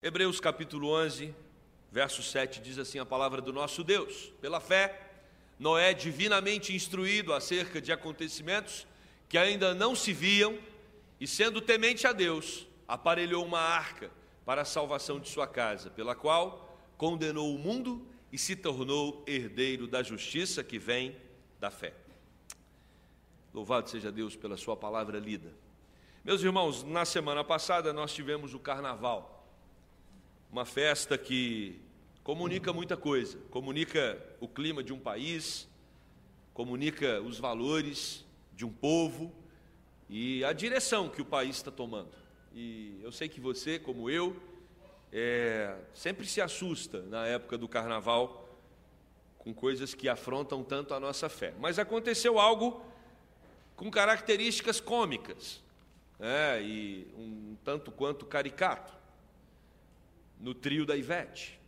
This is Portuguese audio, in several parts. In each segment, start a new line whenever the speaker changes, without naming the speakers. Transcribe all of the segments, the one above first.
Hebreus capítulo 11, verso 7 diz assim a palavra do nosso Deus: Pela fé, Noé, divinamente instruído acerca de acontecimentos que ainda não se viam, e sendo temente a Deus, aparelhou uma arca para a salvação de sua casa, pela qual condenou o mundo e se tornou herdeiro da justiça que vem da fé. Louvado seja Deus pela sua palavra lida. Meus irmãos, na semana passada nós tivemos o carnaval uma festa que comunica muita coisa, comunica o clima de um país, comunica os valores de um povo e a direção que o país está tomando. E eu sei que você, como eu, é, sempre se assusta na época do carnaval com coisas que afrontam tanto a nossa fé. Mas aconteceu algo com características cômicas é, e um tanto quanto caricato no trio da Ivete,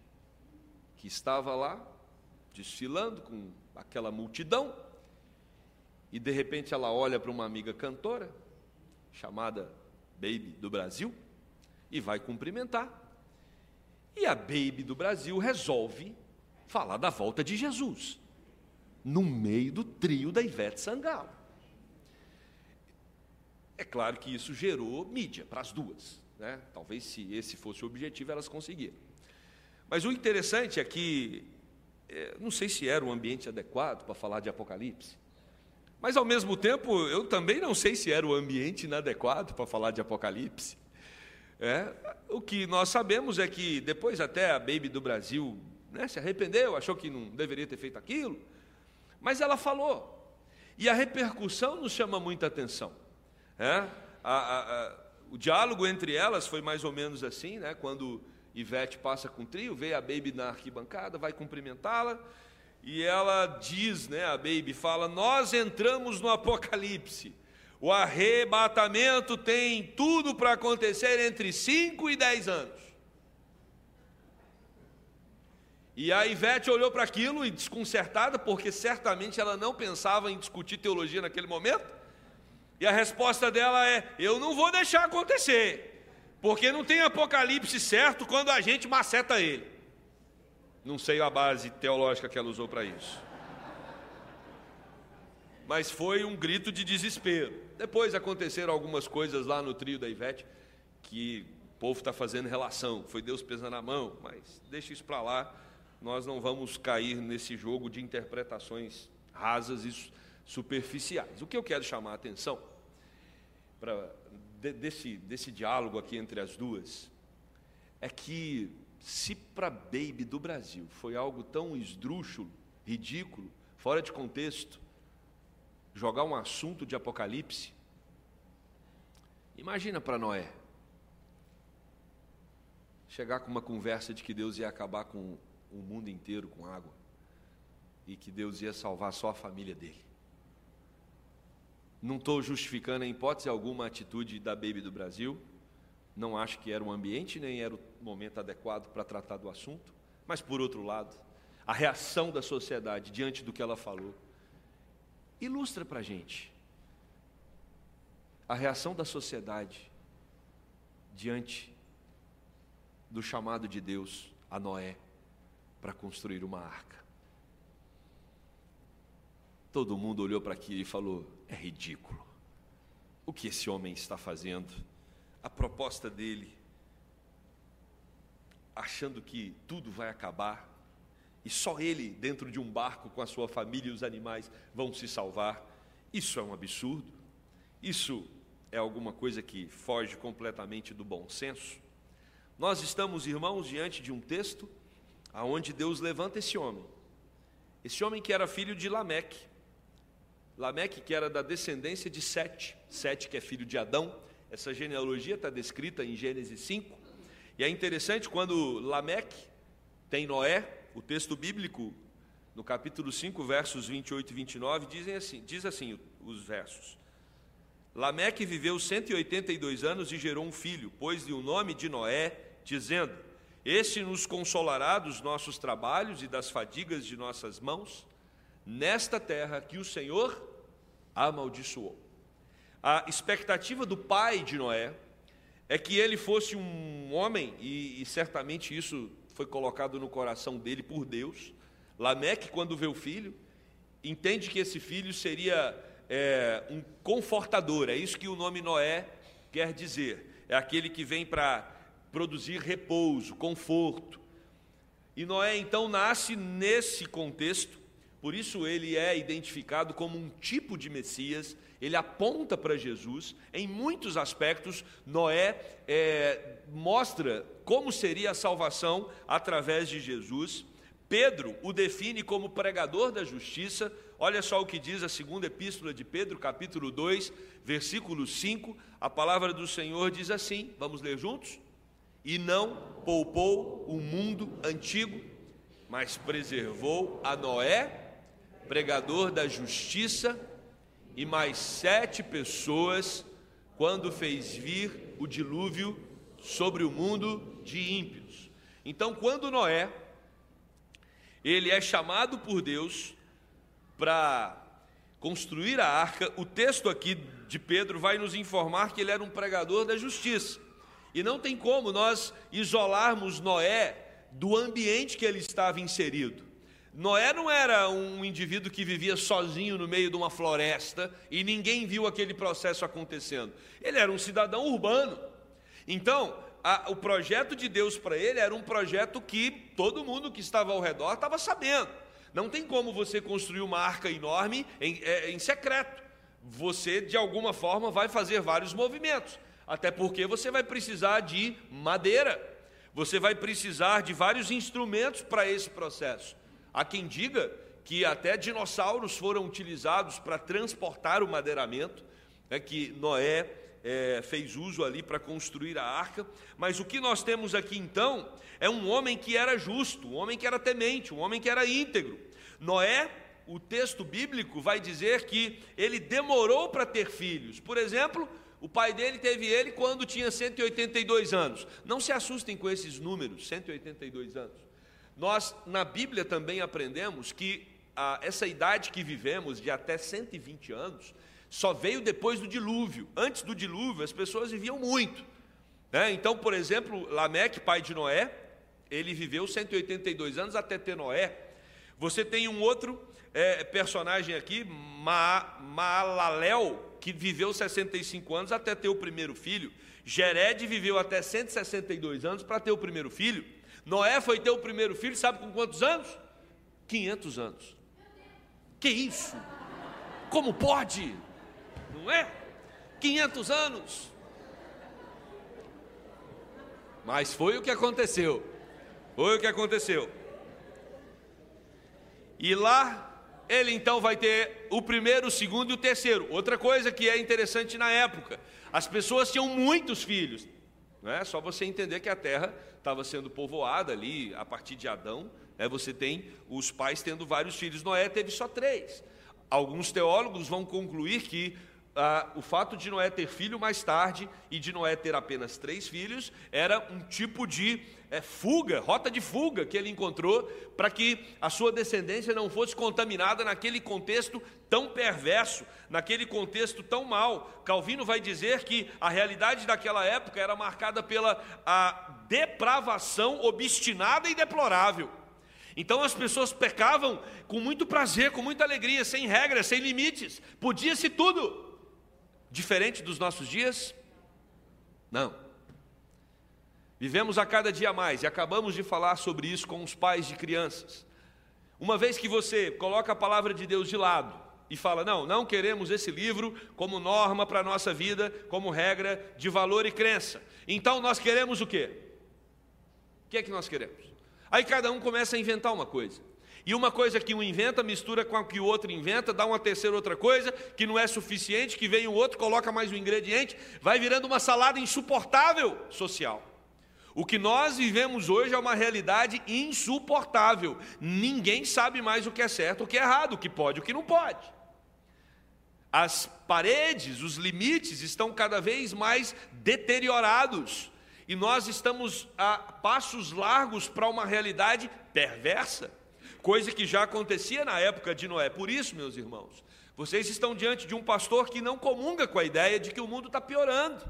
que estava lá desfilando com aquela multidão, e de repente ela olha para uma amiga cantora, chamada Baby do Brasil, e vai cumprimentar. E a Baby do Brasil resolve falar da volta de Jesus, no meio do trio da Ivete Sangalo. É claro que isso gerou mídia para as duas. Né? Talvez se esse fosse o objetivo, elas conseguiram. Mas o interessante é que, é, não sei se era o ambiente adequado para falar de Apocalipse, mas ao mesmo tempo eu também não sei se era o ambiente inadequado para falar de Apocalipse. É, o que nós sabemos é que depois até a Baby do Brasil né, se arrependeu, achou que não deveria ter feito aquilo, mas ela falou. E a repercussão nos chama muita atenção. É? A, a, a, o diálogo entre elas foi mais ou menos assim, né? Quando Ivete passa com o trio, vê a Baby na arquibancada, vai cumprimentá-la, e ela diz, né, a Baby fala: "Nós entramos no apocalipse. O arrebatamento tem tudo para acontecer entre 5 e 10 anos." E a Ivete olhou para aquilo e desconcertada, porque certamente ela não pensava em discutir teologia naquele momento. E a resposta dela é: Eu não vou deixar acontecer, porque não tem apocalipse certo quando a gente maceta ele. Não sei a base teológica que ela usou para isso. Mas foi um grito de desespero. Depois aconteceram algumas coisas lá no trio da Ivete que o povo está fazendo relação. Foi Deus pesando a mão, mas deixa isso para lá. Nós não vamos cair nesse jogo de interpretações rasas e superficiais. O que eu quero chamar a atenção pra, de, desse, desse diálogo aqui entre as duas é que se para Baby do Brasil foi algo tão esdrúxulo, ridículo, fora de contexto, jogar um assunto de Apocalipse, imagina para Noé chegar com uma conversa de que Deus ia acabar com o mundo inteiro com água e que Deus ia salvar só a família dele. Não estou justificando em hipótese alguma a atitude da Baby do Brasil. Não acho que era o ambiente nem era o momento adequado para tratar do assunto. Mas, por outro lado, a reação da sociedade diante do que ela falou ilustra para a gente a reação da sociedade diante do chamado de Deus a Noé para construir uma arca. Todo mundo olhou para aquilo e falou: é ridículo. O que esse homem está fazendo? A proposta dele, achando que tudo vai acabar e só ele, dentro de um barco com a sua família e os animais, vão se salvar. Isso é um absurdo. Isso é alguma coisa que foge completamente do bom senso. Nós estamos, irmãos, diante de um texto aonde Deus levanta esse homem. Esse homem que era filho de Lameque, Lameque, que era da descendência de Sete, Sete que é filho de Adão, essa genealogia está descrita em Gênesis 5, e é interessante quando Lameque tem Noé, o texto bíblico, no capítulo 5, versos 28 e 29, dizem assim, diz assim os versos. Lameque viveu 182 anos e gerou um filho, pôs-lhe o nome de Noé, dizendo: Este nos consolará dos nossos trabalhos e das fadigas de nossas mãos, nesta terra que o Senhor amaldiçoou. A expectativa do pai de Noé é que ele fosse um homem, e, e certamente isso foi colocado no coração dele por Deus. Lameque, quando vê o filho, entende que esse filho seria é, um confortador, é isso que o nome Noé quer dizer. É aquele que vem para produzir repouso, conforto. E Noé então nasce nesse contexto, por isso ele é identificado como um tipo de Messias, ele aponta para Jesus. Em muitos aspectos, Noé é, mostra como seria a salvação através de Jesus. Pedro o define como pregador da justiça. Olha só o que diz a segunda epístola de Pedro, capítulo 2, versículo 5. A palavra do Senhor diz assim: vamos ler juntos? E não poupou o mundo antigo, mas preservou a Noé, pregador da justiça, e mais sete pessoas, quando fez vir o dilúvio sobre o mundo de ímpios. Então, quando Noé, ele é chamado por Deus para construir a arca, o texto aqui de Pedro vai nos informar que ele era um pregador da justiça. E não tem como nós isolarmos Noé do ambiente que ele estava inserido. Noé não era um indivíduo que vivia sozinho no meio de uma floresta e ninguém viu aquele processo acontecendo. Ele era um cidadão urbano. Então, a, o projeto de Deus para ele era um projeto que todo mundo que estava ao redor estava sabendo. Não tem como você construir uma arca enorme em, é, em secreto. Você, de alguma forma, vai fazer vários movimentos. Até porque você vai precisar de madeira. Você vai precisar de vários instrumentos para esse processo. Há quem diga que até dinossauros foram utilizados para transportar o madeiramento, é que Noé é, fez uso ali para construir a arca. Mas o que nós temos aqui então é um homem que era justo, um homem que era temente, um homem que era íntegro. Noé, o texto bíblico vai dizer que ele demorou para ter filhos. Por exemplo, o pai dele teve ele quando tinha 182 anos. Não se assustem com esses números, 182 anos. Nós, na Bíblia, também aprendemos que a, essa idade que vivemos, de até 120 anos, só veio depois do dilúvio. Antes do dilúvio, as pessoas viviam muito. Né? Então, por exemplo, Lameque, pai de Noé, ele viveu 182 anos até ter Noé. Você tem um outro é, personagem aqui, Ma, Maalalel, que viveu 65 anos até ter o primeiro filho. Gered viveu até 162 anos para ter o primeiro filho. Noé foi ter o primeiro filho, sabe com quantos anos? 500 anos. Que isso? Como pode? Não é? 500 anos. Mas foi o que aconteceu. Foi o que aconteceu. E lá ele então vai ter o primeiro, o segundo e o terceiro. Outra coisa que é interessante na época: as pessoas tinham muitos filhos. Não é só você entender que a terra estava sendo povoada ali a partir de Adão. Né? Você tem os pais tendo vários filhos. Noé teve só três. Alguns teólogos vão concluir que o fato de Noé ter filho mais tarde e de Noé ter apenas três filhos era um tipo de é, fuga, rota de fuga que ele encontrou para que a sua descendência não fosse contaminada naquele contexto tão perverso, naquele contexto tão mal. Calvino vai dizer que a realidade daquela época era marcada pela a depravação obstinada e deplorável. Então as pessoas pecavam com muito prazer, com muita alegria, sem regras, sem limites, podia-se tudo diferente dos nossos dias? Não. Vivemos a cada dia mais e acabamos de falar sobre isso com os pais de crianças. Uma vez que você coloca a palavra de Deus de lado e fala: não, não queremos esse livro como norma para a nossa vida, como regra de valor e crença. Então nós queremos o quê? O que é que nós queremos? Aí cada um começa a inventar uma coisa. E uma coisa que um inventa, mistura com a que o outro inventa, dá uma terceira outra coisa, que não é suficiente, que vem o outro, coloca mais um ingrediente, vai virando uma salada insuportável social. O que nós vivemos hoje é uma realidade insuportável. Ninguém sabe mais o que é certo, o que é errado, o que pode, o que não pode. As paredes, os limites estão cada vez mais deteriorados. E nós estamos a passos largos para uma realidade perversa coisa que já acontecia na época de Noé. Por isso, meus irmãos, vocês estão diante de um pastor que não comunga com a ideia de que o mundo está piorando.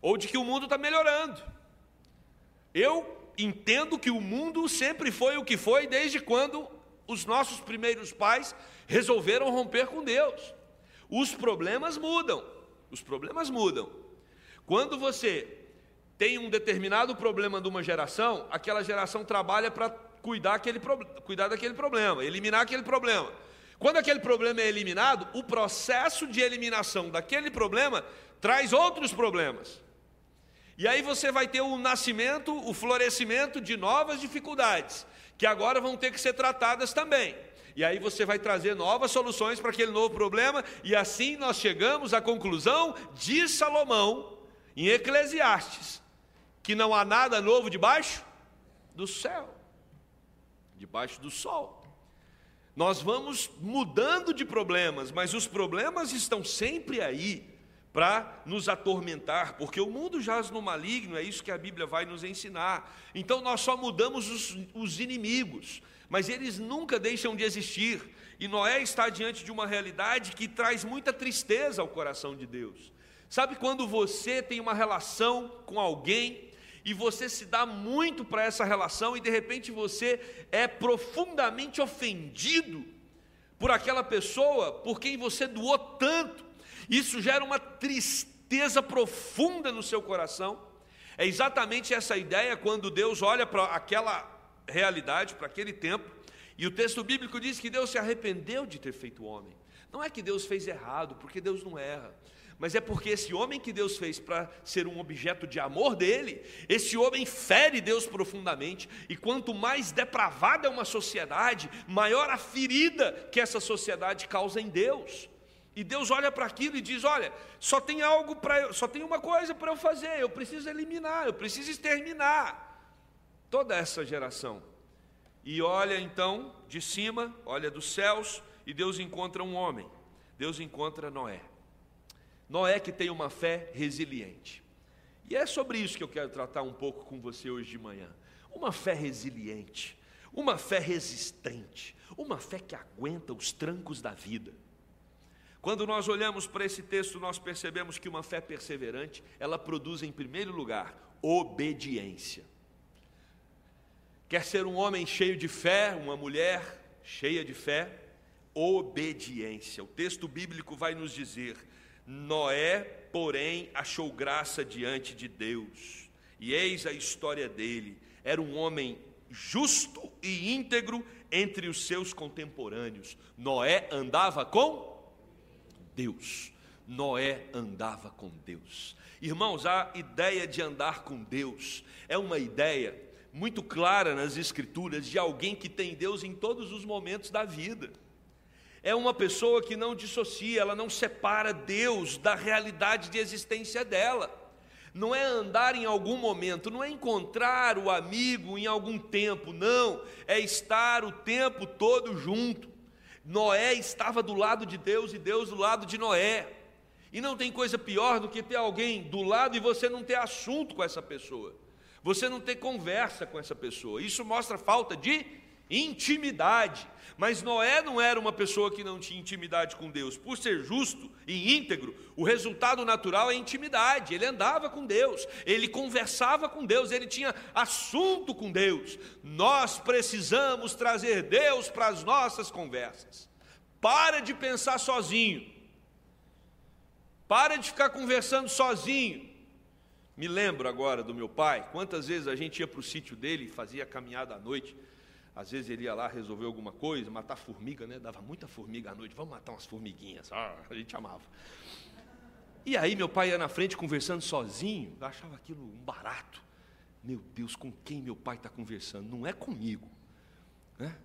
ou de que o mundo está melhorando. Eu entendo que o mundo sempre foi o que foi desde quando os nossos primeiros pais resolveram romper com Deus. Os problemas mudam, os problemas mudam. Quando você tem um determinado problema de uma geração, aquela geração trabalha para cuidar, aquele, cuidar daquele problema, eliminar aquele problema. Quando aquele problema é eliminado, o processo de eliminação daquele problema traz outros problemas. E aí você vai ter o nascimento, o florescimento de novas dificuldades, que agora vão ter que ser tratadas também. E aí você vai trazer novas soluções para aquele novo problema, e assim nós chegamos à conclusão de Salomão, em Eclesiastes, que não há nada novo debaixo do céu, debaixo do sol. Nós vamos mudando de problemas, mas os problemas estão sempre aí para nos atormentar, porque o mundo jaz no maligno, é isso que a Bíblia vai nos ensinar. Então nós só mudamos os, os inimigos, mas eles nunca deixam de existir. E Noé está diante de uma realidade que traz muita tristeza ao coração de Deus. Sabe quando você tem uma relação com alguém e você se dá muito para essa relação e de repente você é profundamente ofendido por aquela pessoa por quem você doou tanto, isso gera uma tristeza profunda no seu coração. É exatamente essa ideia quando Deus olha para aquela realidade, para aquele tempo, e o texto bíblico diz que Deus se arrependeu de ter feito o homem. Não é que Deus fez errado, porque Deus não erra, mas é porque esse homem que Deus fez para ser um objeto de amor dele, esse homem fere Deus profundamente, e quanto mais depravada é uma sociedade, maior a ferida que essa sociedade causa em Deus. E Deus olha para aquilo e diz: Olha, só tem algo para só tem uma coisa para eu fazer, eu preciso eliminar, eu preciso exterminar toda essa geração. E olha então de cima, olha dos céus, e Deus encontra um homem. Deus encontra Noé. Noé que tem uma fé resiliente. E é sobre isso que eu quero tratar um pouco com você hoje de manhã. Uma fé resiliente, uma fé resistente, uma fé que aguenta os trancos da vida. Quando nós olhamos para esse texto, nós percebemos que uma fé perseverante, ela produz em primeiro lugar obediência. Quer ser um homem cheio de fé, uma mulher cheia de fé, obediência. O texto bíblico vai nos dizer: Noé, porém, achou graça diante de Deus. E eis a história dele: era um homem justo e íntegro entre os seus contemporâneos. Noé andava com Deus. Noé andava com Deus. Irmãos, a ideia de andar com Deus é uma ideia muito clara nas Escrituras de alguém que tem Deus em todos os momentos da vida. É uma pessoa que não dissocia, ela não separa Deus da realidade de existência dela. Não é andar em algum momento, não é encontrar o amigo em algum tempo, não, é estar o tempo todo junto. Noé estava do lado de Deus e Deus do lado de Noé. E não tem coisa pior do que ter alguém do lado e você não ter assunto com essa pessoa. Você não ter conversa com essa pessoa. Isso mostra falta de intimidade. Mas Noé não era uma pessoa que não tinha intimidade com Deus. Por ser justo e íntegro, o resultado natural é intimidade. Ele andava com Deus, ele conversava com Deus, ele tinha assunto com Deus. Nós precisamos trazer Deus para as nossas conversas. Para de pensar sozinho. Para de ficar conversando sozinho. Me lembro agora do meu pai, quantas vezes a gente ia para o sítio dele e fazia caminhada à noite. Às vezes ele ia lá resolver alguma coisa, matar formiga, né? Dava muita formiga à noite. Vamos matar umas formiguinhas. Ah, a gente amava. E aí meu pai ia na frente conversando sozinho. Eu achava aquilo um barato. Meu Deus, com quem meu pai está conversando? Não é comigo. Né?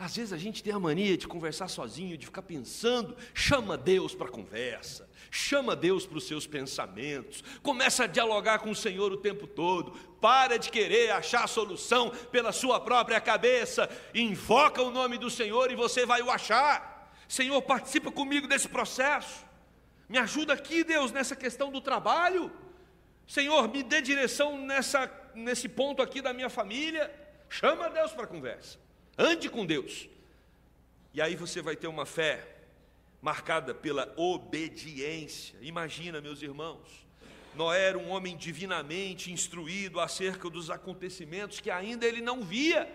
Às vezes a gente tem a mania de conversar sozinho, de ficar pensando, chama Deus para a conversa, chama Deus para os seus pensamentos, começa a dialogar com o Senhor o tempo todo, para de querer achar solução pela sua própria cabeça, invoca o nome do Senhor e você vai o achar. Senhor, participa comigo desse processo, me ajuda aqui, Deus, nessa questão do trabalho. Senhor, me dê direção nessa, nesse ponto aqui da minha família. Chama Deus para a conversa. Ande com Deus. E aí você vai ter uma fé marcada pela obediência. Imagina, meus irmãos, Noé era um homem divinamente instruído acerca dos acontecimentos que ainda ele não via.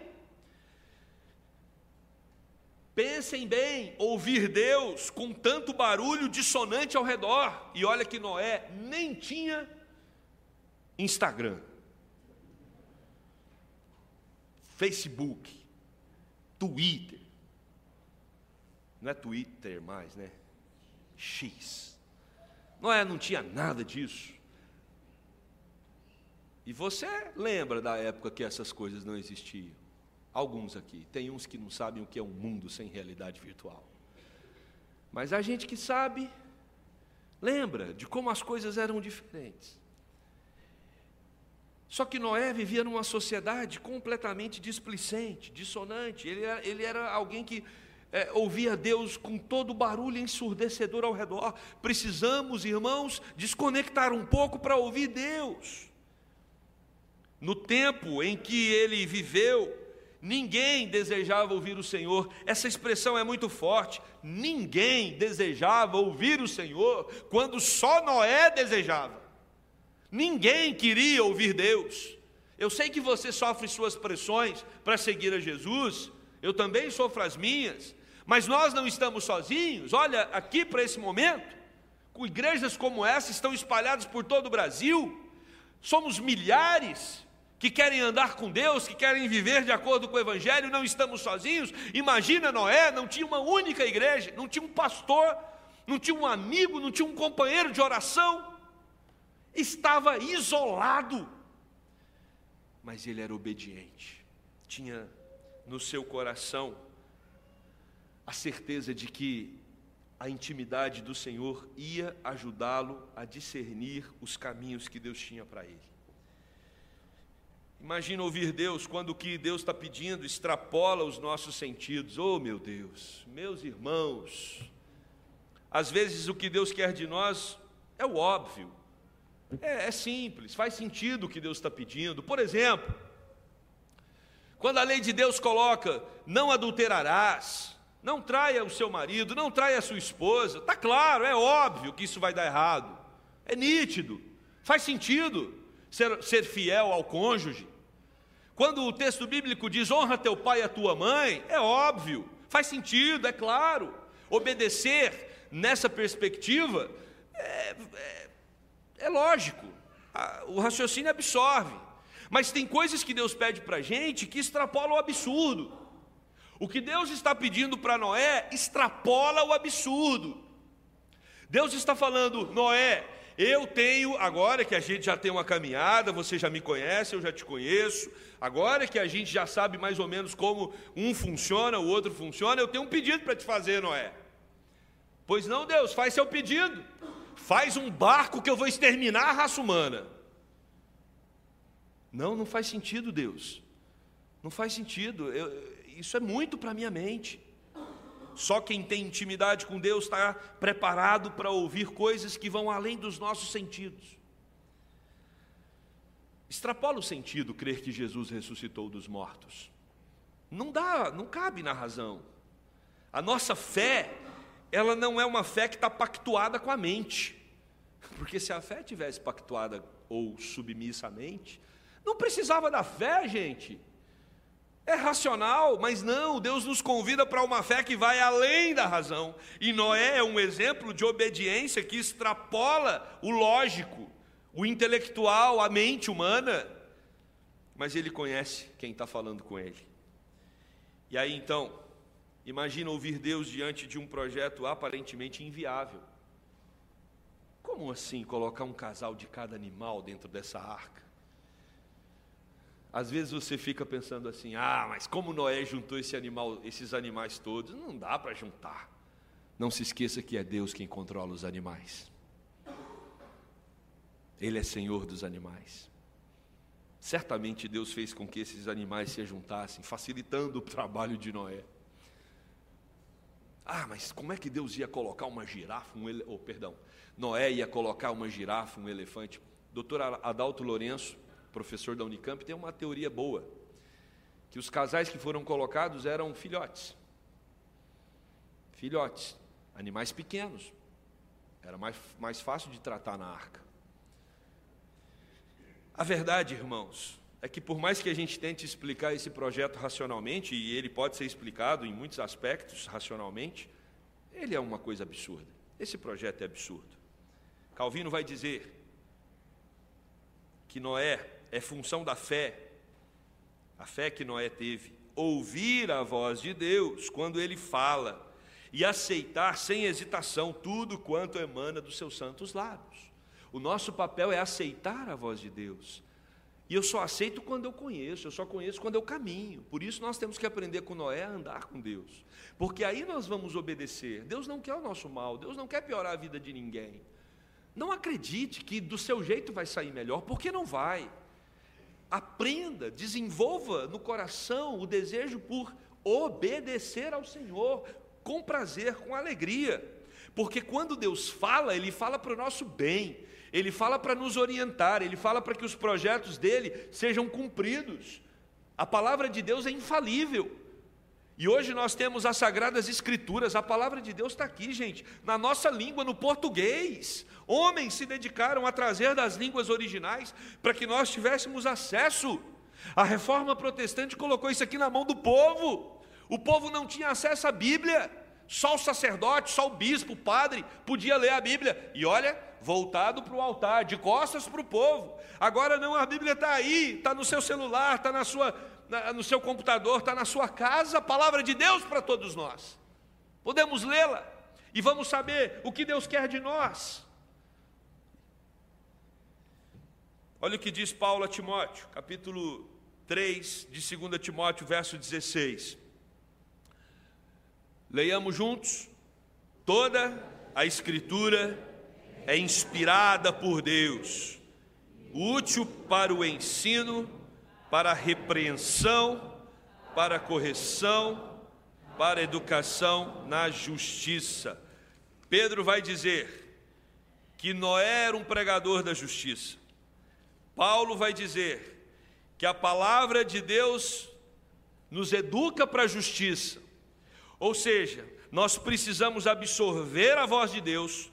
Pensem bem, ouvir Deus com tanto barulho dissonante ao redor. E olha que Noé nem tinha Instagram, Facebook, Twitter. Não é Twitter mais, né? X. Noé não tinha nada disso. E você lembra da época que essas coisas não existiam? Alguns aqui. Tem uns que não sabem o que é um mundo sem realidade virtual. Mas a gente que sabe, lembra de como as coisas eram diferentes. Só que Noé vivia numa sociedade completamente displicente, dissonante. Ele era, ele era alguém que é, ouvia Deus com todo o barulho ensurdecedor ao redor. Precisamos, irmãos, desconectar um pouco para ouvir Deus. No tempo em que ele viveu, Ninguém desejava ouvir o Senhor. Essa expressão é muito forte. Ninguém desejava ouvir o Senhor quando só Noé desejava. Ninguém queria ouvir Deus. Eu sei que você sofre suas pressões para seguir a Jesus, eu também sofro as minhas, mas nós não estamos sozinhos. Olha, aqui para esse momento, igrejas como essa estão espalhadas por todo o Brasil, somos milhares que querem andar com Deus, que querem viver de acordo com o Evangelho, não estamos sozinhos. Imagina Noé, não tinha uma única igreja, não tinha um pastor, não tinha um amigo, não tinha um companheiro de oração, estava isolado, mas ele era obediente, tinha no seu coração a certeza de que a intimidade do Senhor ia ajudá-lo a discernir os caminhos que Deus tinha para ele. Imagina ouvir Deus quando o que Deus está pedindo extrapola os nossos sentidos. Oh, meu Deus, meus irmãos, às vezes o que Deus quer de nós é o óbvio, é, é simples, faz sentido o que Deus está pedindo. Por exemplo, quando a lei de Deus coloca: não adulterarás, não traia o seu marido, não traia a sua esposa, está claro, é óbvio que isso vai dar errado, é nítido, faz sentido ser, ser fiel ao cônjuge. Quando o texto bíblico diz honra teu pai e a tua mãe, é óbvio, faz sentido, é claro. Obedecer nessa perspectiva é, é, é lógico, o raciocínio absorve. Mas tem coisas que Deus pede para a gente que extrapolam o absurdo. O que Deus está pedindo para Noé extrapola o absurdo. Deus está falando, Noé, eu tenho, agora que a gente já tem uma caminhada, você já me conhece, eu já te conheço, agora que a gente já sabe mais ou menos como um funciona, o outro funciona, eu tenho um pedido para te fazer, Noé. Pois não, Deus, faz seu pedido. Faz um barco que eu vou exterminar a raça humana. Não, não faz sentido, Deus. Não faz sentido. Eu, isso é muito para minha mente. Só quem tem intimidade com Deus está preparado para ouvir coisas que vão além dos nossos sentidos. Extrapola o sentido crer que Jesus ressuscitou dos mortos. Não dá, não cabe na razão. A nossa fé, ela não é uma fé que está pactuada com a mente. Porque se a fé tivesse pactuada ou submissa à mente, não precisava da fé, gente. É racional, mas não, Deus nos convida para uma fé que vai além da razão. E Noé é um exemplo de obediência que extrapola o lógico, o intelectual, a mente humana. Mas ele conhece quem está falando com ele. E aí então, imagina ouvir Deus diante de um projeto aparentemente inviável. Como assim colocar um casal de cada animal dentro dessa arca? Às vezes você fica pensando assim: ah, mas como Noé juntou esse animal, esses animais todos? Não dá para juntar. Não se esqueça que é Deus quem controla os animais. Ele é Senhor dos animais. Certamente Deus fez com que esses animais se juntassem, facilitando o trabalho de Noé. Ah, mas como é que Deus ia colocar uma girafa, um ele... oh, perdão, Noé ia colocar uma girafa, um elefante? Doutor Adalto Lourenço, professor da Unicamp, tem uma teoria boa, que os casais que foram colocados eram filhotes. Filhotes, animais pequenos. Era mais, mais fácil de tratar na arca. A verdade, irmãos, é que por mais que a gente tente explicar esse projeto racionalmente, e ele pode ser explicado em muitos aspectos racionalmente, ele é uma coisa absurda. Esse projeto é absurdo. Calvino vai dizer que Noé é função da fé, a fé que Noé teve, ouvir a voz de Deus quando ele fala e aceitar sem hesitação tudo quanto emana dos seus santos lábios. O nosso papel é aceitar a voz de Deus. E eu só aceito quando eu conheço, eu só conheço quando eu caminho. Por isso nós temos que aprender com Noé a andar com Deus. Porque aí nós vamos obedecer. Deus não quer o nosso mal, Deus não quer piorar a vida de ninguém. Não acredite que do seu jeito vai sair melhor, porque não vai. Aprenda, desenvolva no coração o desejo por obedecer ao Senhor com prazer, com alegria. Porque quando Deus fala, Ele fala para o nosso bem, Ele fala para nos orientar, Ele fala para que os projetos dele sejam cumpridos. A palavra de Deus é infalível. E hoje nós temos as Sagradas Escrituras, a palavra de Deus está aqui, gente, na nossa língua, no português. Homens se dedicaram a trazer das línguas originais para que nós tivéssemos acesso. A reforma protestante colocou isso aqui na mão do povo. O povo não tinha acesso à Bíblia, só o sacerdote, só o bispo, o padre podia ler a Bíblia. E olha, voltado para o altar, de costas para o povo. Agora não, a Bíblia está aí, está no seu celular, está na sua no seu computador, está na sua casa, a palavra de Deus para todos nós. Podemos lê-la e vamos saber o que Deus quer de nós. Olha o que diz Paulo a Timóteo, capítulo 3 de 2 Timóteo, verso 16. Leiamos juntos. Toda a Escritura é inspirada por Deus, útil para o ensino, para a repreensão, para a correção, para a educação na justiça. Pedro vai dizer que Noé era um pregador da justiça. Paulo vai dizer que a palavra de Deus nos educa para a justiça. Ou seja, nós precisamos absorver a voz de Deus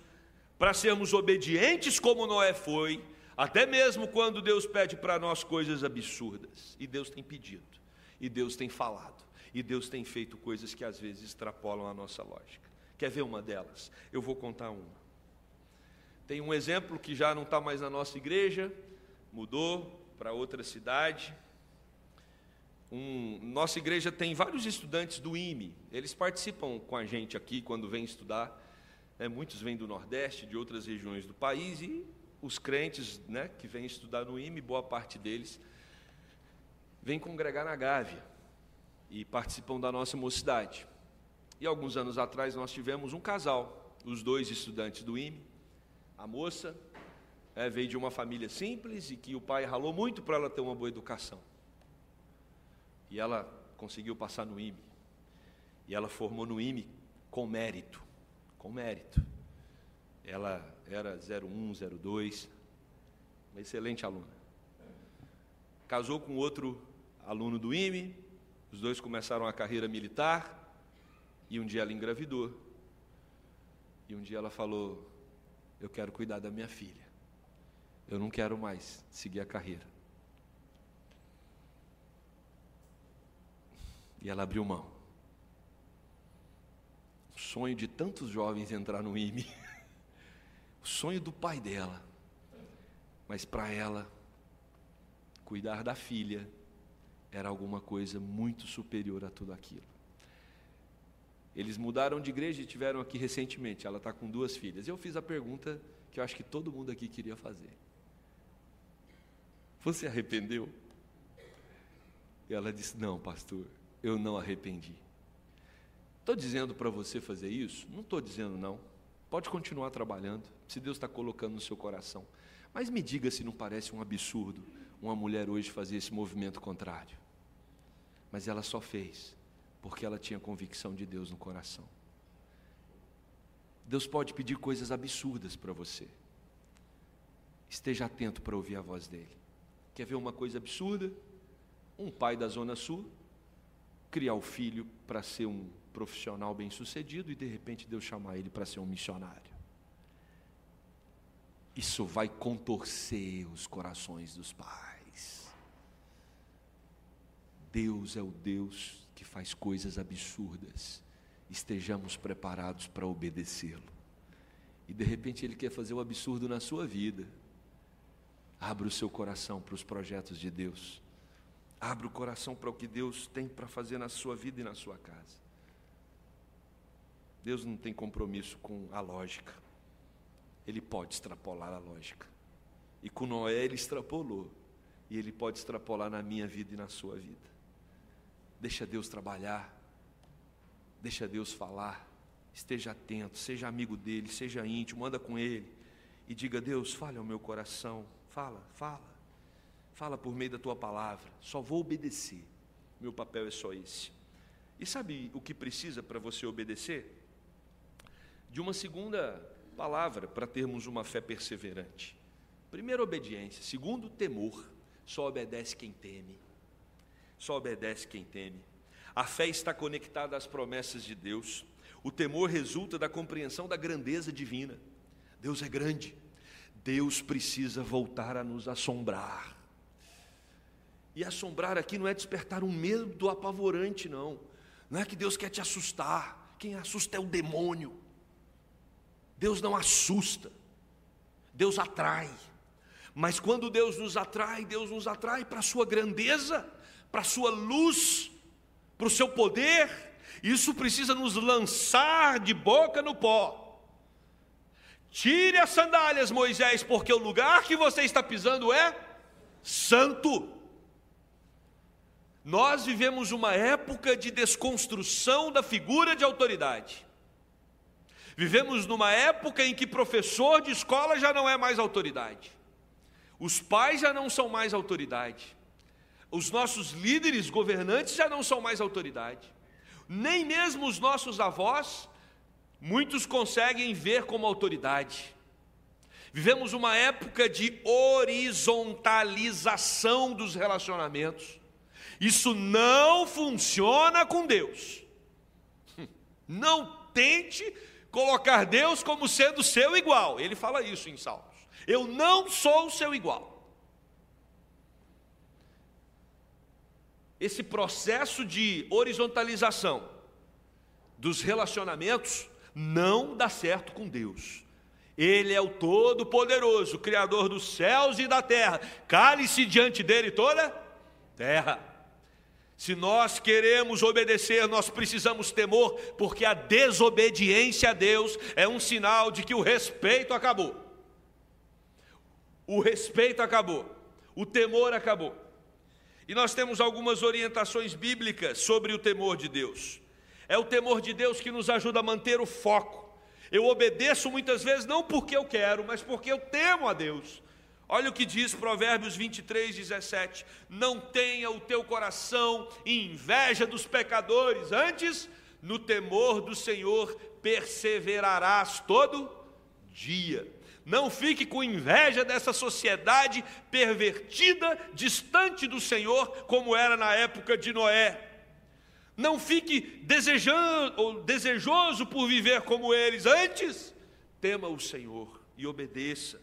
para sermos obedientes como Noé foi até mesmo quando Deus pede para nós coisas absurdas, e Deus tem pedido, e Deus tem falado, e Deus tem feito coisas que às vezes extrapolam a nossa lógica. Quer ver uma delas? Eu vou contar uma. Tem um exemplo que já não está mais na nossa igreja, mudou para outra cidade. Um, nossa igreja tem vários estudantes do IME, eles participam com a gente aqui quando vêm estudar. É, muitos vêm do Nordeste, de outras regiões do país, e os crentes né, que vêm estudar no IME, boa parte deles, vêm congregar na Gávea e participam da nossa mocidade. E alguns anos atrás nós tivemos um casal, os dois estudantes do IME. A moça é, veio de uma família simples e que o pai ralou muito para ela ter uma boa educação. E ela conseguiu passar no IME. E ela formou no IME com mérito. Com mérito. Ela era 01, 02, uma excelente aluna. Casou com outro aluno do IME, os dois começaram a carreira militar, e um dia ela engravidou. E um dia ela falou: Eu quero cuidar da minha filha. Eu não quero mais seguir a carreira. E ela abriu mão. O sonho de tantos jovens entrar no IME. o sonho do pai dela. Mas para ela, cuidar da filha era alguma coisa muito superior a tudo aquilo. Eles mudaram de igreja e tiveram aqui recentemente. Ela está com duas filhas. Eu fiz a pergunta que eu acho que todo mundo aqui queria fazer: Você arrependeu? E ela disse: Não, pastor, eu não arrependi. Estou dizendo para você fazer isso? Não estou dizendo não. Pode continuar trabalhando, se Deus está colocando no seu coração. Mas me diga se não parece um absurdo uma mulher hoje fazer esse movimento contrário. Mas ela só fez porque ela tinha convicção de Deus no coração. Deus pode pedir coisas absurdas para você. Esteja atento para ouvir a voz dele. Quer ver uma coisa absurda? Um pai da Zona Sul criar o filho para ser um profissional bem-sucedido e de repente Deus chamar ele para ser um missionário. isso vai contorcer os corações dos pais. Deus é o Deus que faz coisas absurdas. Estejamos preparados para obedecê-lo. E de repente ele quer fazer o um absurdo na sua vida. Abra o seu coração para os projetos de Deus. Abra o coração para o que Deus tem para fazer na sua vida e na sua casa. Deus não tem compromisso com a lógica. Ele pode extrapolar a lógica. E com Noé ele extrapolou. E ele pode extrapolar na minha vida e na sua vida. Deixa Deus trabalhar. Deixa Deus falar. Esteja atento, seja amigo dele, seja íntimo, anda com ele e diga: Deus, fale ao meu coração. Fala, fala. Fala por meio da tua palavra. Só vou obedecer. Meu papel é só esse. E sabe o que precisa para você obedecer? De uma segunda palavra para termos uma fé perseverante. Primeiro, obediência. Segundo, temor. Só obedece quem teme. Só obedece quem teme. A fé está conectada às promessas de Deus. O temor resulta da compreensão da grandeza divina. Deus é grande. Deus precisa voltar a nos assombrar. E assombrar aqui não é despertar um medo apavorante, não. Não é que Deus quer te assustar. Quem assusta é o demônio. Deus não assusta, Deus atrai. Mas quando Deus nos atrai, Deus nos atrai para a sua grandeza, para a sua luz, para o seu poder. Isso precisa nos lançar de boca no pó. Tire as sandálias, Moisés, porque o lugar que você está pisando é santo. Nós vivemos uma época de desconstrução da figura de autoridade. Vivemos numa época em que professor de escola já não é mais autoridade, os pais já não são mais autoridade, os nossos líderes governantes já não são mais autoridade, nem mesmo os nossos avós, muitos conseguem ver como autoridade. Vivemos uma época de horizontalização dos relacionamentos. Isso não funciona com Deus. Não tente colocar Deus como sendo seu igual. Ele fala isso em Salmos. Eu não sou seu igual. Esse processo de horizontalização dos relacionamentos não dá certo com Deus. Ele é o Todo-Poderoso, Criador dos céus e da terra. Cale-se diante dele toda terra. Se nós queremos obedecer, nós precisamos temor, porque a desobediência a Deus é um sinal de que o respeito acabou. O respeito acabou, o temor acabou. E nós temos algumas orientações bíblicas sobre o temor de Deus. É o temor de Deus que nos ajuda a manter o foco. Eu obedeço muitas vezes não porque eu quero, mas porque eu temo a Deus. Olha o que diz Provérbios 23, 17: Não tenha o teu coração inveja dos pecadores, antes, no temor do Senhor, perseverarás todo dia. Não fique com inveja dessa sociedade pervertida, distante do Senhor, como era na época de Noé. Não fique desejando, desejoso por viver como eles. Antes, tema o Senhor e obedeça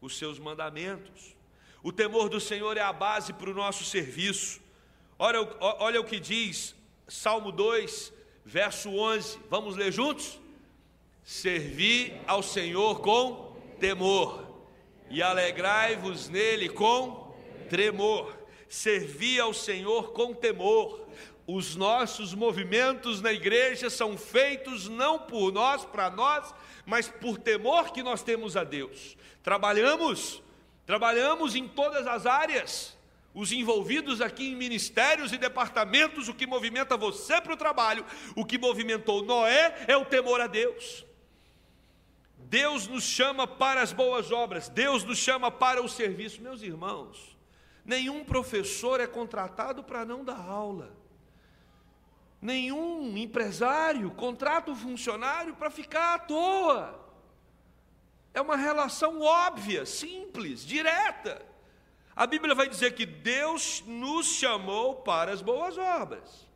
os seus mandamentos. O temor do Senhor é a base para o nosso serviço. Olha, olha o que diz Salmo 2, verso 11. Vamos ler juntos? Servi ao Senhor com temor e alegrai-vos nele com tremor. Servi ao Senhor com temor. Os nossos movimentos na igreja são feitos não por nós, para nós, mas por temor que nós temos a Deus. Trabalhamos, trabalhamos em todas as áreas. Os envolvidos aqui em ministérios e departamentos, o que movimenta você para o trabalho, o que movimentou Noé é o temor a Deus. Deus nos chama para as boas obras, Deus nos chama para o serviço. Meus irmãos, nenhum professor é contratado para não dar aula. Nenhum empresário contrata um funcionário para ficar à toa. É uma relação óbvia, simples, direta. A Bíblia vai dizer que Deus nos chamou para as boas obras.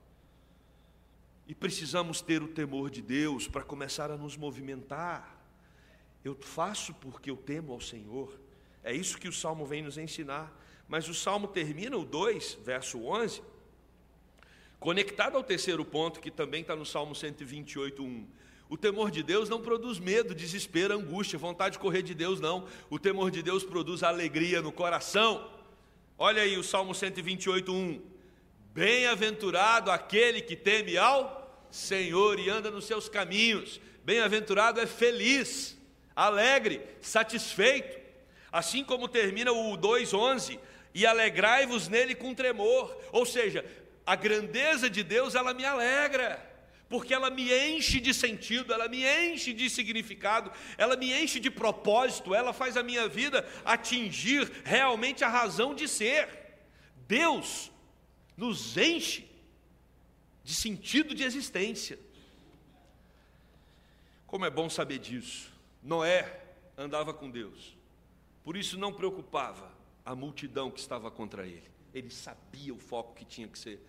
E precisamos ter o temor de Deus para começar a nos movimentar. Eu faço porque eu temo ao Senhor. É isso que o salmo vem nos ensinar. Mas o salmo termina, o 2, verso 11, conectado ao terceiro ponto, que também está no salmo 128, 1. O temor de Deus não produz medo, desespero, angústia, vontade de correr de Deus, não. O temor de Deus produz alegria no coração. Olha aí o Salmo 128, 1. Bem-aventurado aquele que teme ao Senhor e anda nos seus caminhos. Bem-aventurado é feliz, alegre, satisfeito. Assim como termina o 2:11, e alegrai-vos nele com tremor. Ou seja, a grandeza de Deus, ela me alegra porque ela me enche de sentido, ela me enche de significado, ela me enche de propósito, ela faz a minha vida atingir realmente a razão de ser. Deus nos enche de sentido de existência. Como é bom saber disso. Noé andava com Deus, por isso não preocupava a multidão que estava contra ele. Ele sabia o foco que tinha que ser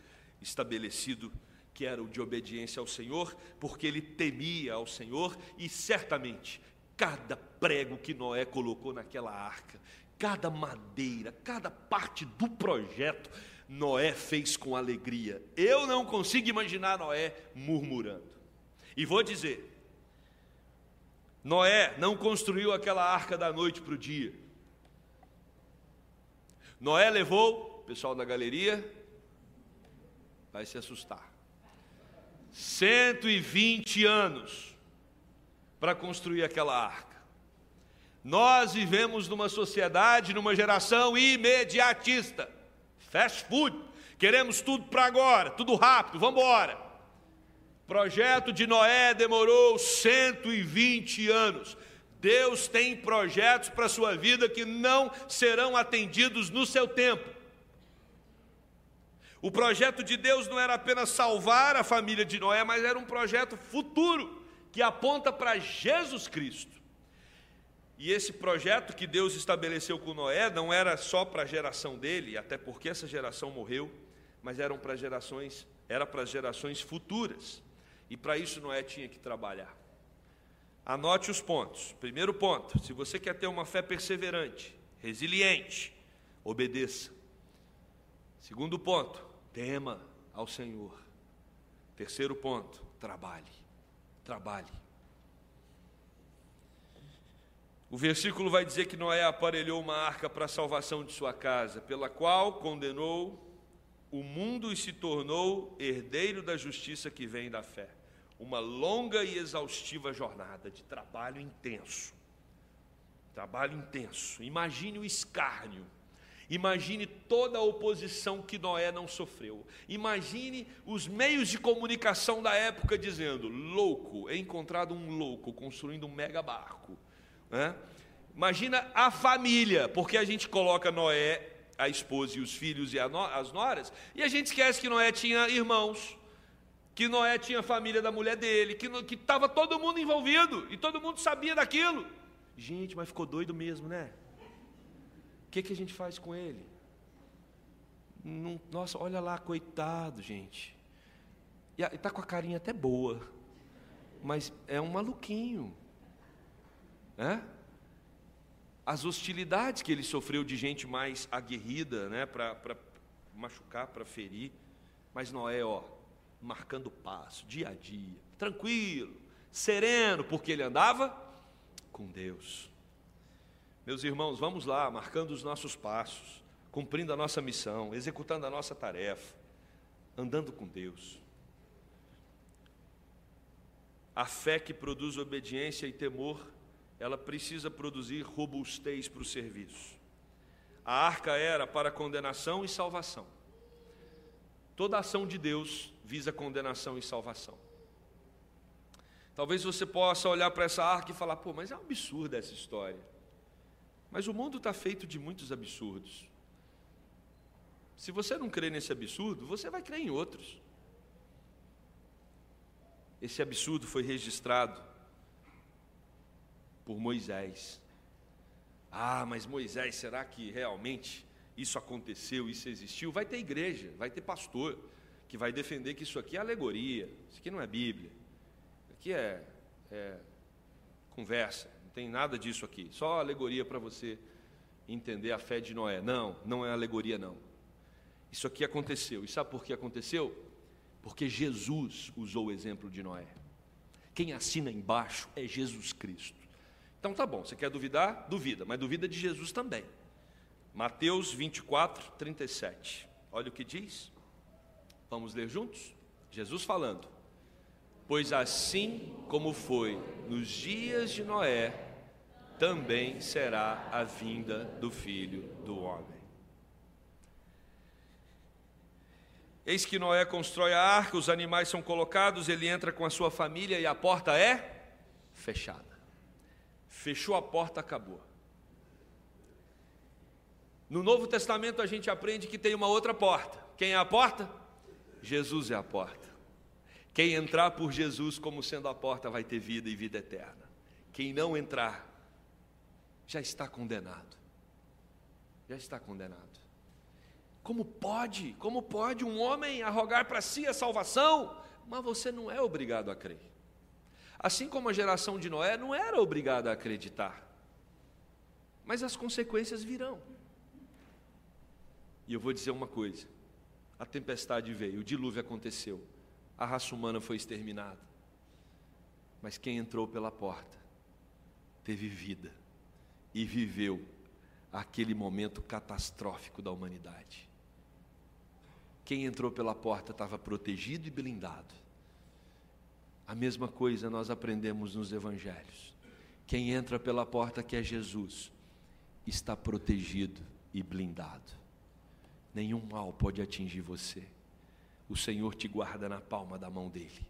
estabelecido que era o de obediência ao Senhor, porque ele temia ao Senhor e certamente cada prego que Noé colocou naquela arca, cada madeira, cada parte do projeto, Noé fez com alegria. Eu não consigo imaginar Noé murmurando. E vou dizer: Noé não construiu aquela arca da noite para o dia. Noé levou, pessoal da galeria vai se assustar. 120 anos para construir aquela arca. Nós vivemos numa sociedade, numa geração imediatista, fast food, queremos tudo para agora, tudo rápido, vamos embora. Projeto de Noé demorou 120 anos. Deus tem projetos para a sua vida que não serão atendidos no seu tempo. O projeto de Deus não era apenas salvar a família de Noé, mas era um projeto futuro que aponta para Jesus Cristo. E esse projeto que Deus estabeleceu com Noé não era só para a geração dele, até porque essa geração morreu, mas eram para gerações, era para as gerações futuras. E para isso Noé tinha que trabalhar. Anote os pontos. Primeiro ponto: se você quer ter uma fé perseverante, resiliente, obedeça. Segundo ponto, tema ao Senhor. Terceiro ponto, trabalhe. Trabalhe. O versículo vai dizer que Noé aparelhou uma arca para a salvação de sua casa, pela qual condenou o mundo e se tornou herdeiro da justiça que vem da fé. Uma longa e exaustiva jornada de trabalho intenso. Trabalho intenso. Imagine o escárnio Imagine toda a oposição que Noé não sofreu. Imagine os meios de comunicação da época dizendo: louco, é encontrado um louco construindo um mega barco. Né? Imagina a família, porque a gente coloca Noé, a esposa e os filhos e as noras, e a gente esquece que Noé tinha irmãos, que Noé tinha a família da mulher dele, que estava todo mundo envolvido e todo mundo sabia daquilo. Gente, mas ficou doido mesmo, né? Que, que a gente faz com ele? Não, nossa, olha lá, coitado, gente. E está com a carinha até boa, mas é um maluquinho. Né? As hostilidades que ele sofreu de gente mais aguerrida, né, para machucar, para ferir. Mas Noé, ó, marcando passo, dia a dia, tranquilo, sereno, porque ele andava com Deus. Meus irmãos, vamos lá, marcando os nossos passos, cumprindo a nossa missão, executando a nossa tarefa, andando com Deus. A fé que produz obediência e temor, ela precisa produzir robustez para o serviço. A arca era para condenação e salvação. Toda ação de Deus visa condenação e salvação. Talvez você possa olhar para essa arca e falar: pô, mas é um absurdo essa história. Mas o mundo está feito de muitos absurdos. Se você não crê nesse absurdo, você vai crer em outros. Esse absurdo foi registrado por Moisés. Ah, mas Moisés, será que realmente isso aconteceu, isso existiu? Vai ter igreja, vai ter pastor que vai defender que isso aqui é alegoria, isso aqui não é Bíblia, isso aqui é, é conversa, tem nada disso aqui. Só alegoria para você entender a fé de Noé. Não, não é alegoria, não. Isso aqui aconteceu. E sabe por que aconteceu? Porque Jesus usou o exemplo de Noé. Quem assina embaixo é Jesus Cristo. Então tá bom, você quer duvidar? Duvida, mas duvida de Jesus também. Mateus 24, 37. Olha o que diz. Vamos ler juntos? Jesus falando. Pois assim como foi nos dias de Noé, também será a vinda do filho do homem. Eis que Noé constrói a arca, os animais são colocados, ele entra com a sua família e a porta é fechada. Fechou a porta, acabou. No Novo Testamento a gente aprende que tem uma outra porta. Quem é a porta? Jesus é a porta. Quem entrar por Jesus como sendo a porta vai ter vida e vida eterna. Quem não entrar já está condenado. Já está condenado. Como pode? Como pode um homem arrogar para si a salvação? Mas você não é obrigado a crer. Assim como a geração de Noé não era obrigada a acreditar. Mas as consequências virão. E eu vou dizer uma coisa: a tempestade veio, o dilúvio aconteceu, a raça humana foi exterminada. Mas quem entrou pela porta teve vida e viveu aquele momento catastrófico da humanidade. Quem entrou pela porta estava protegido e blindado. A mesma coisa nós aprendemos nos evangelhos. Quem entra pela porta que é Jesus está protegido e blindado nenhum mal pode atingir você. O Senhor te guarda na palma da mão dele.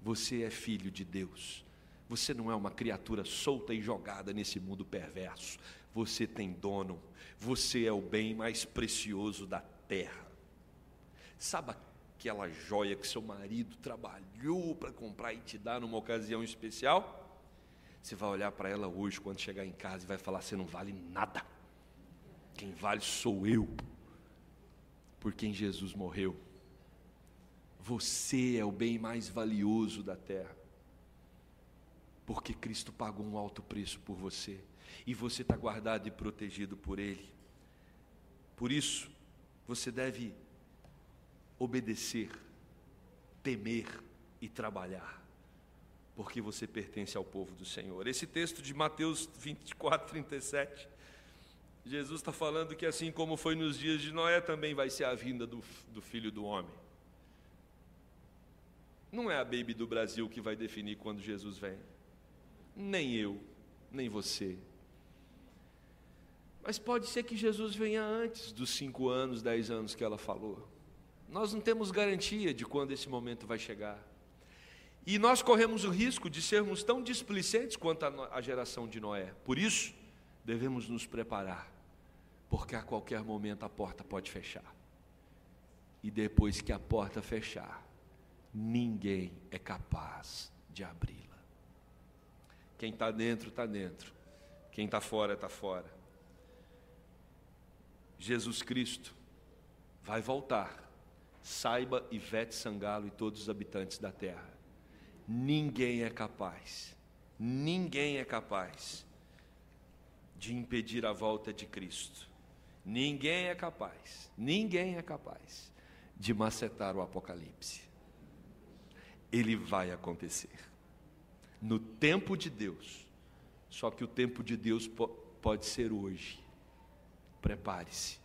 Você é filho de Deus. Você não é uma criatura solta e jogada nesse mundo perverso. Você tem dono. Você é o bem mais precioso da terra. Sabe aquela joia que seu marido trabalhou para comprar e te dar numa ocasião especial? Você vai olhar para ela hoje quando chegar em casa e vai falar: Você não vale nada. Quem vale sou eu por quem Jesus morreu. Você é o bem mais valioso da terra, porque Cristo pagou um alto preço por você, e você está guardado e protegido por Ele. Por isso, você deve obedecer, temer e trabalhar, porque você pertence ao povo do Senhor. Esse texto de Mateus 24, 37 Jesus está falando que assim como foi nos dias de Noé, também vai ser a vinda do, do filho do homem. Não é a baby do Brasil que vai definir quando Jesus vem. Nem eu, nem você. Mas pode ser que Jesus venha antes dos cinco anos, dez anos que ela falou. Nós não temos garantia de quando esse momento vai chegar. E nós corremos o risco de sermos tão displicentes quanto a geração de Noé. Por isso, devemos nos preparar porque a qualquer momento a porta pode fechar. E depois que a porta fechar, ninguém é capaz de abri-la. Quem está dentro, está dentro. Quem está fora, está fora. Jesus Cristo vai voltar. Saiba Ivete Sangalo e todos os habitantes da terra. Ninguém é capaz, ninguém é capaz de impedir a volta de Cristo. Ninguém é capaz, ninguém é capaz de macetar o Apocalipse. Ele vai acontecer no tempo de Deus. Só que o tempo de Deus pode ser hoje. Prepare-se.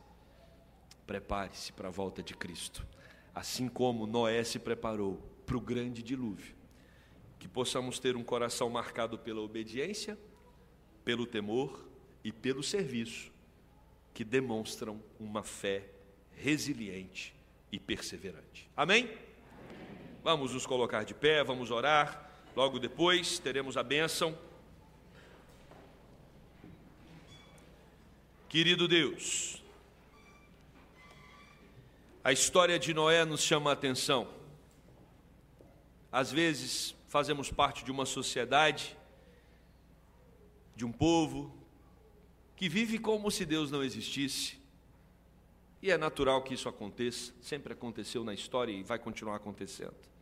Prepare-se para a volta de Cristo. Assim como Noé se preparou para o grande dilúvio. Que possamos ter um coração marcado pela obediência, pelo temor e pelo serviço que demonstram uma fé resiliente e perseverante. Amém? Amém? Vamos nos colocar de pé, vamos orar. Logo depois teremos a bênção. Querido Deus, a história de Noé nos chama a atenção. Às vezes fazemos parte de uma sociedade, de um povo, que vive como se Deus não existisse. E é natural que isso aconteça, sempre aconteceu na história e vai continuar acontecendo.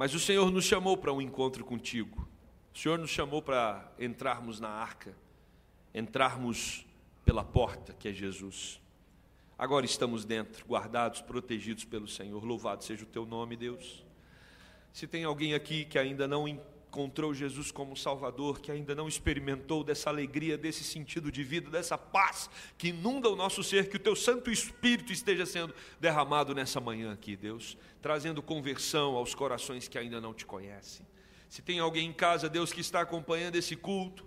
Mas o Senhor nos chamou para um encontro contigo, Senhor nos chamou para entrarmos na arca, entrarmos pela porta que é Jesus. Agora estamos dentro, guardados, protegidos pelo Senhor. Louvado seja o teu nome, Deus. Se tem alguém aqui que ainda não encontrou Jesus como Salvador, que ainda não experimentou dessa alegria, desse sentido de vida, dessa paz que inunda o nosso ser, que o teu Santo Espírito esteja sendo derramado nessa manhã aqui, Deus, trazendo conversão aos corações que ainda não te conhecem. Se tem alguém em casa, Deus, que está acompanhando esse culto,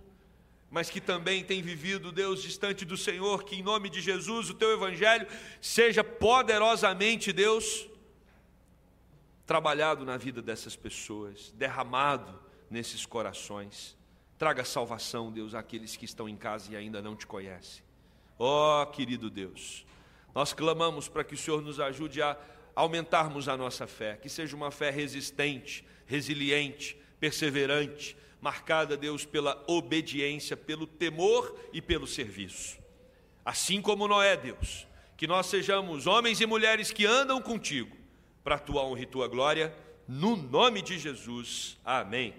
mas que também tem vivido, Deus, distante do Senhor, que em nome de Jesus o teu evangelho seja poderosamente, Deus, trabalhado na vida dessas pessoas, derramado nesses corações. Traga salvação, Deus, àqueles que estão em casa e ainda não te conhecem. Ó oh, querido Deus, nós clamamos para que o Senhor nos ajude a aumentarmos a nossa fé, que seja uma fé resistente, resiliente, perseverante, marcada, Deus, pela obediência, pelo temor e pelo serviço. Assim como Noé, Deus, que nós sejamos homens e mulheres que andam contigo para a tua honra e tua glória, no nome de Jesus. Amém.